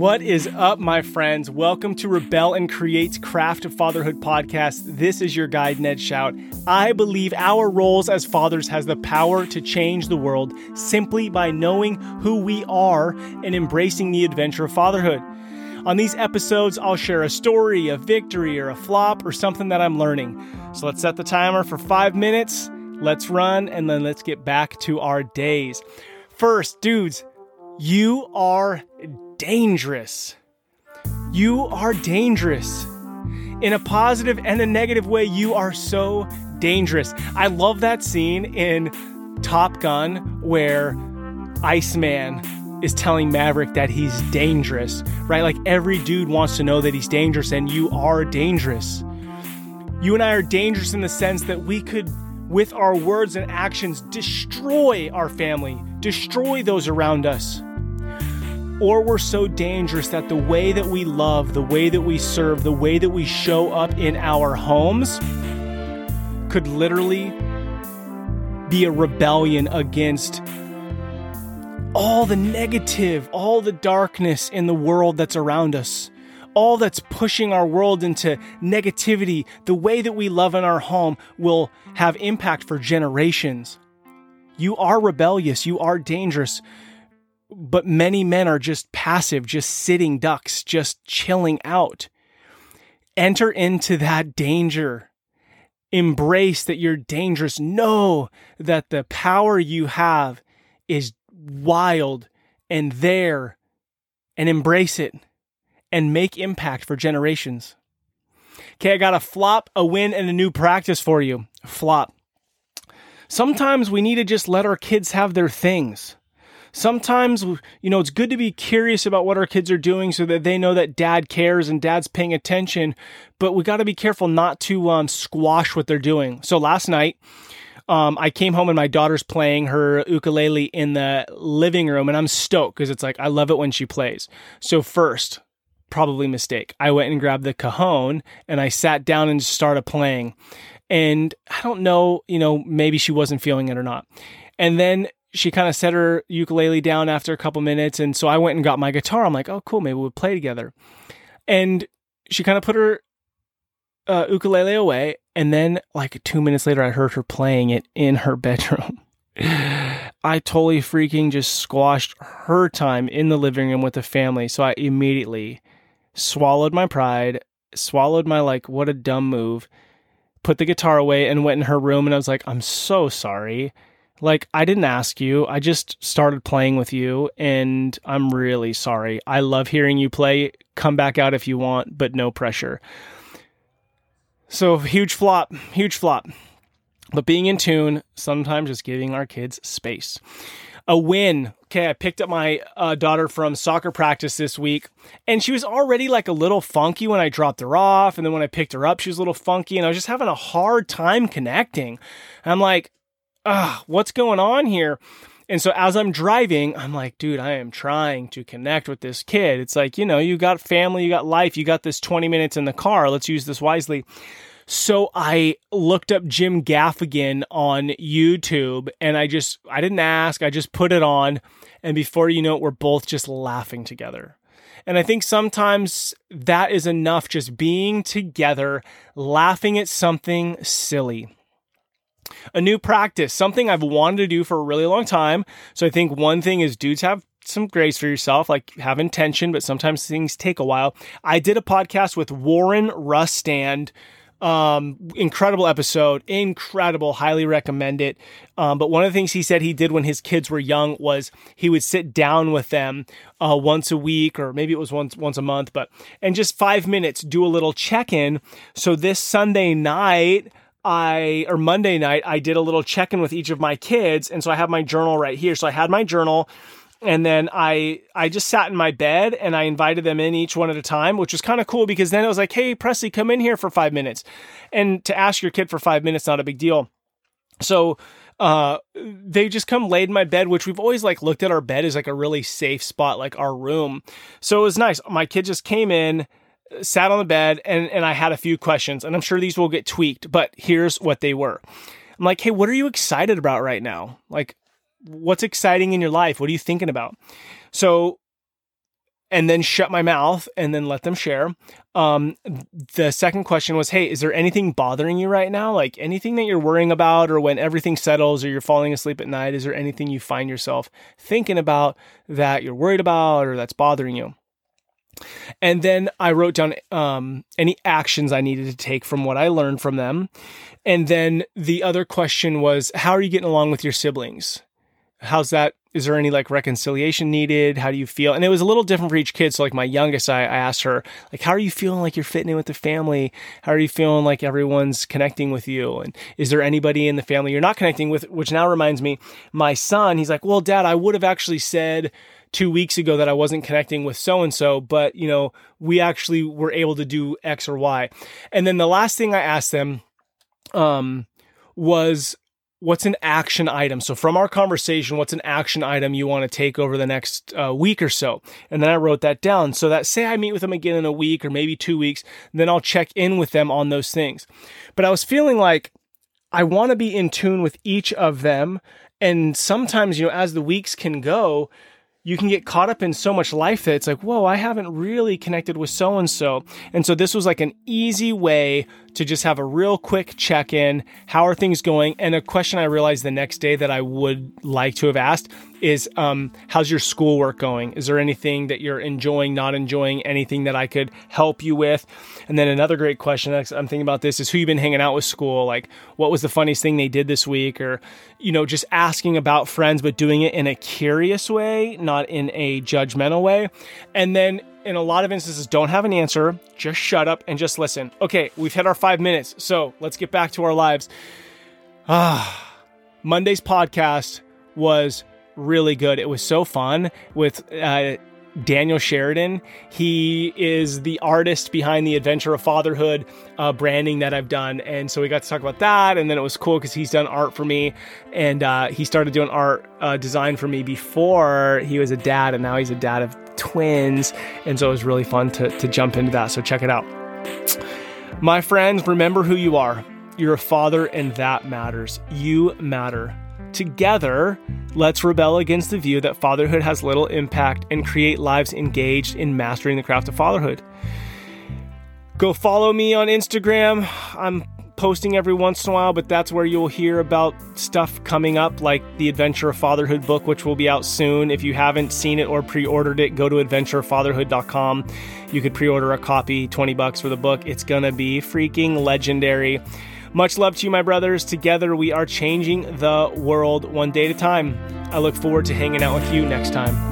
What is up, my friends? Welcome to Rebel and Create's Craft of Fatherhood podcast. This is your guide, Ned Shout. I believe our roles as fathers has the power to change the world simply by knowing who we are and embracing the adventure of fatherhood. On these episodes, I'll share a story, a victory, or a flop, or something that I'm learning. So let's set the timer for five minutes. Let's run, and then let's get back to our days. First, dudes, you are dangerous. You are dangerous. In a positive and a negative way, you are so dangerous. I love that scene in Top Gun where Iceman is telling Maverick that he's dangerous, right? Like every dude wants to know that he's dangerous, and you are dangerous. You and I are dangerous in the sense that we could, with our words and actions, destroy our family, destroy those around us or we're so dangerous that the way that we love, the way that we serve, the way that we show up in our homes could literally be a rebellion against all the negative, all the darkness in the world that's around us. All that's pushing our world into negativity, the way that we love in our home will have impact for generations. You are rebellious, you are dangerous but many men are just passive, just sitting ducks, just chilling out. Enter into that danger. Embrace that you're dangerous. Know that the power you have is wild and there, and embrace it and make impact for generations. Okay, I got a flop, a win, and a new practice for you. Flop. Sometimes we need to just let our kids have their things sometimes you know it's good to be curious about what our kids are doing so that they know that dad cares and dad's paying attention but we got to be careful not to um, squash what they're doing so last night um, I came home and my daughter's playing her ukulele in the living room, and I'm stoked because it's like I love it when she plays. So first, probably mistake. I went and grabbed the cajon and I sat down and started playing. And I don't know, you know, maybe she wasn't feeling it or not. And then she kind of set her ukulele down after a couple minutes. And so I went and got my guitar. I'm like, oh, cool. Maybe we'll play together. And she kind of put her uh, ukulele away. And then, like two minutes later, I heard her playing it in her bedroom. I totally freaking just squashed her time in the living room with the family. So I immediately swallowed my pride, swallowed my, like, what a dumb move, put the guitar away, and went in her room. And I was like, I'm so sorry. Like, I didn't ask you. I just started playing with you, and I'm really sorry. I love hearing you play. Come back out if you want, but no pressure. So, huge flop, huge flop. But being in tune, sometimes just giving our kids space. A win. Okay, I picked up my uh, daughter from soccer practice this week, and she was already like a little funky when I dropped her off. And then when I picked her up, she was a little funky, and I was just having a hard time connecting. And I'm like, ah, what's going on here? And so as I'm driving, I'm like, dude, I am trying to connect with this kid. It's like, you know, you got family, you got life, you got this 20 minutes in the car. Let's use this wisely. So I looked up Jim Gaffigan on YouTube and I just, I didn't ask, I just put it on. And before you know it, we're both just laughing together. And I think sometimes that is enough just being together, laughing at something silly a new practice, something I've wanted to do for a really long time. So I think one thing is dudes have some grace for yourself, like have intention, but sometimes things take a while. I did a podcast with Warren Rustand. Um, incredible episode, incredible, highly recommend it. Um, but one of the things he said he did when his kids were young was he would sit down with them uh, once a week, or maybe it was once once a month, but and just five minutes do a little check in. So this Sunday night, I or Monday night I did a little check-in with each of my kids and so I have my journal right here. So I had my journal and then I I just sat in my bed and I invited them in each one at a time, which was kind of cool because then it was like, "Hey, Presley, come in here for 5 minutes." And to ask your kid for 5 minutes not a big deal. So uh, they just come laid in my bed, which we've always like looked at our bed as like a really safe spot, like our room. So it was nice. My kid just came in, sat on the bed and, and I had a few questions, and I'm sure these will get tweaked, but here's what they were. I'm like, hey, what are you excited about right now? Like, what's exciting in your life? What are you thinking about? So and then shut my mouth and then let them share. Um, the second question was, Hey, is there anything bothering you right now? Like anything that you're worrying about, or when everything settles or you're falling asleep at night, is there anything you find yourself thinking about that you're worried about or that's bothering you? And then I wrote down um, any actions I needed to take from what I learned from them. And then the other question was, How are you getting along with your siblings? How's that is there any like reconciliation needed? How do you feel? And it was a little different for each kid. So like my youngest, I, I, asked her, like, how are you feeling like you're fitting in with the family? How are you feeling like everyone's connecting with you? And is there anybody in the family you're not connecting with? Which now reminds me, my son, he's like, well, dad, I would have actually said two weeks ago that I wasn't connecting with so and so, but you know, we actually were able to do X or Y. And then the last thing I asked them, um, was what's an action item? So from our conversation, what's an action item you want to take over the next uh, week or so? And then I wrote that down so that say I meet with them again in a week or maybe two weeks, then I'll check in with them on those things. But I was feeling like I want to be in tune with each of them. And sometimes, you know, as the weeks can go, you can get caught up in so much life that it's like, whoa, I haven't really connected with so and so. And so this was like an easy way to just have a real quick check in. How are things going? And a question I realized the next day that I would like to have asked is um, how's your schoolwork going? Is there anything that you're enjoying, not enjoying, anything that I could help you with? And then another great question I'm thinking about this is who you've been hanging out with school? Like, what was the funniest thing they did this week? Or, you know, just asking about friends, but doing it in a curious way, not in a judgmental way. And then in a lot of instances, don't have an answer. Just shut up and just listen. Okay, we've hit our five minutes. So let's get back to our lives. Ah, Monday's podcast was really good. It was so fun with uh, Daniel Sheridan. He is the artist behind the Adventure of Fatherhood uh, branding that I've done. And so we got to talk about that. And then it was cool because he's done art for me. And uh, he started doing art uh, design for me before he was a dad. And now he's a dad of twins. And so it was really fun to, to jump into that. So check it out. My friends, remember who you are. You're a father, and that matters. You matter. Together, let's rebel against the view that fatherhood has little impact and create lives engaged in mastering the craft of fatherhood. Go follow me on Instagram. I'm posting every once in a while, but that's where you'll hear about stuff coming up like the Adventure of Fatherhood book, which will be out soon. If you haven't seen it or pre ordered it, go to adventurefatherhood.com. You could pre order a copy, 20 bucks for the book. It's going to be freaking legendary. Much love to you, my brothers. Together, we are changing the world one day at a time. I look forward to hanging out with you next time.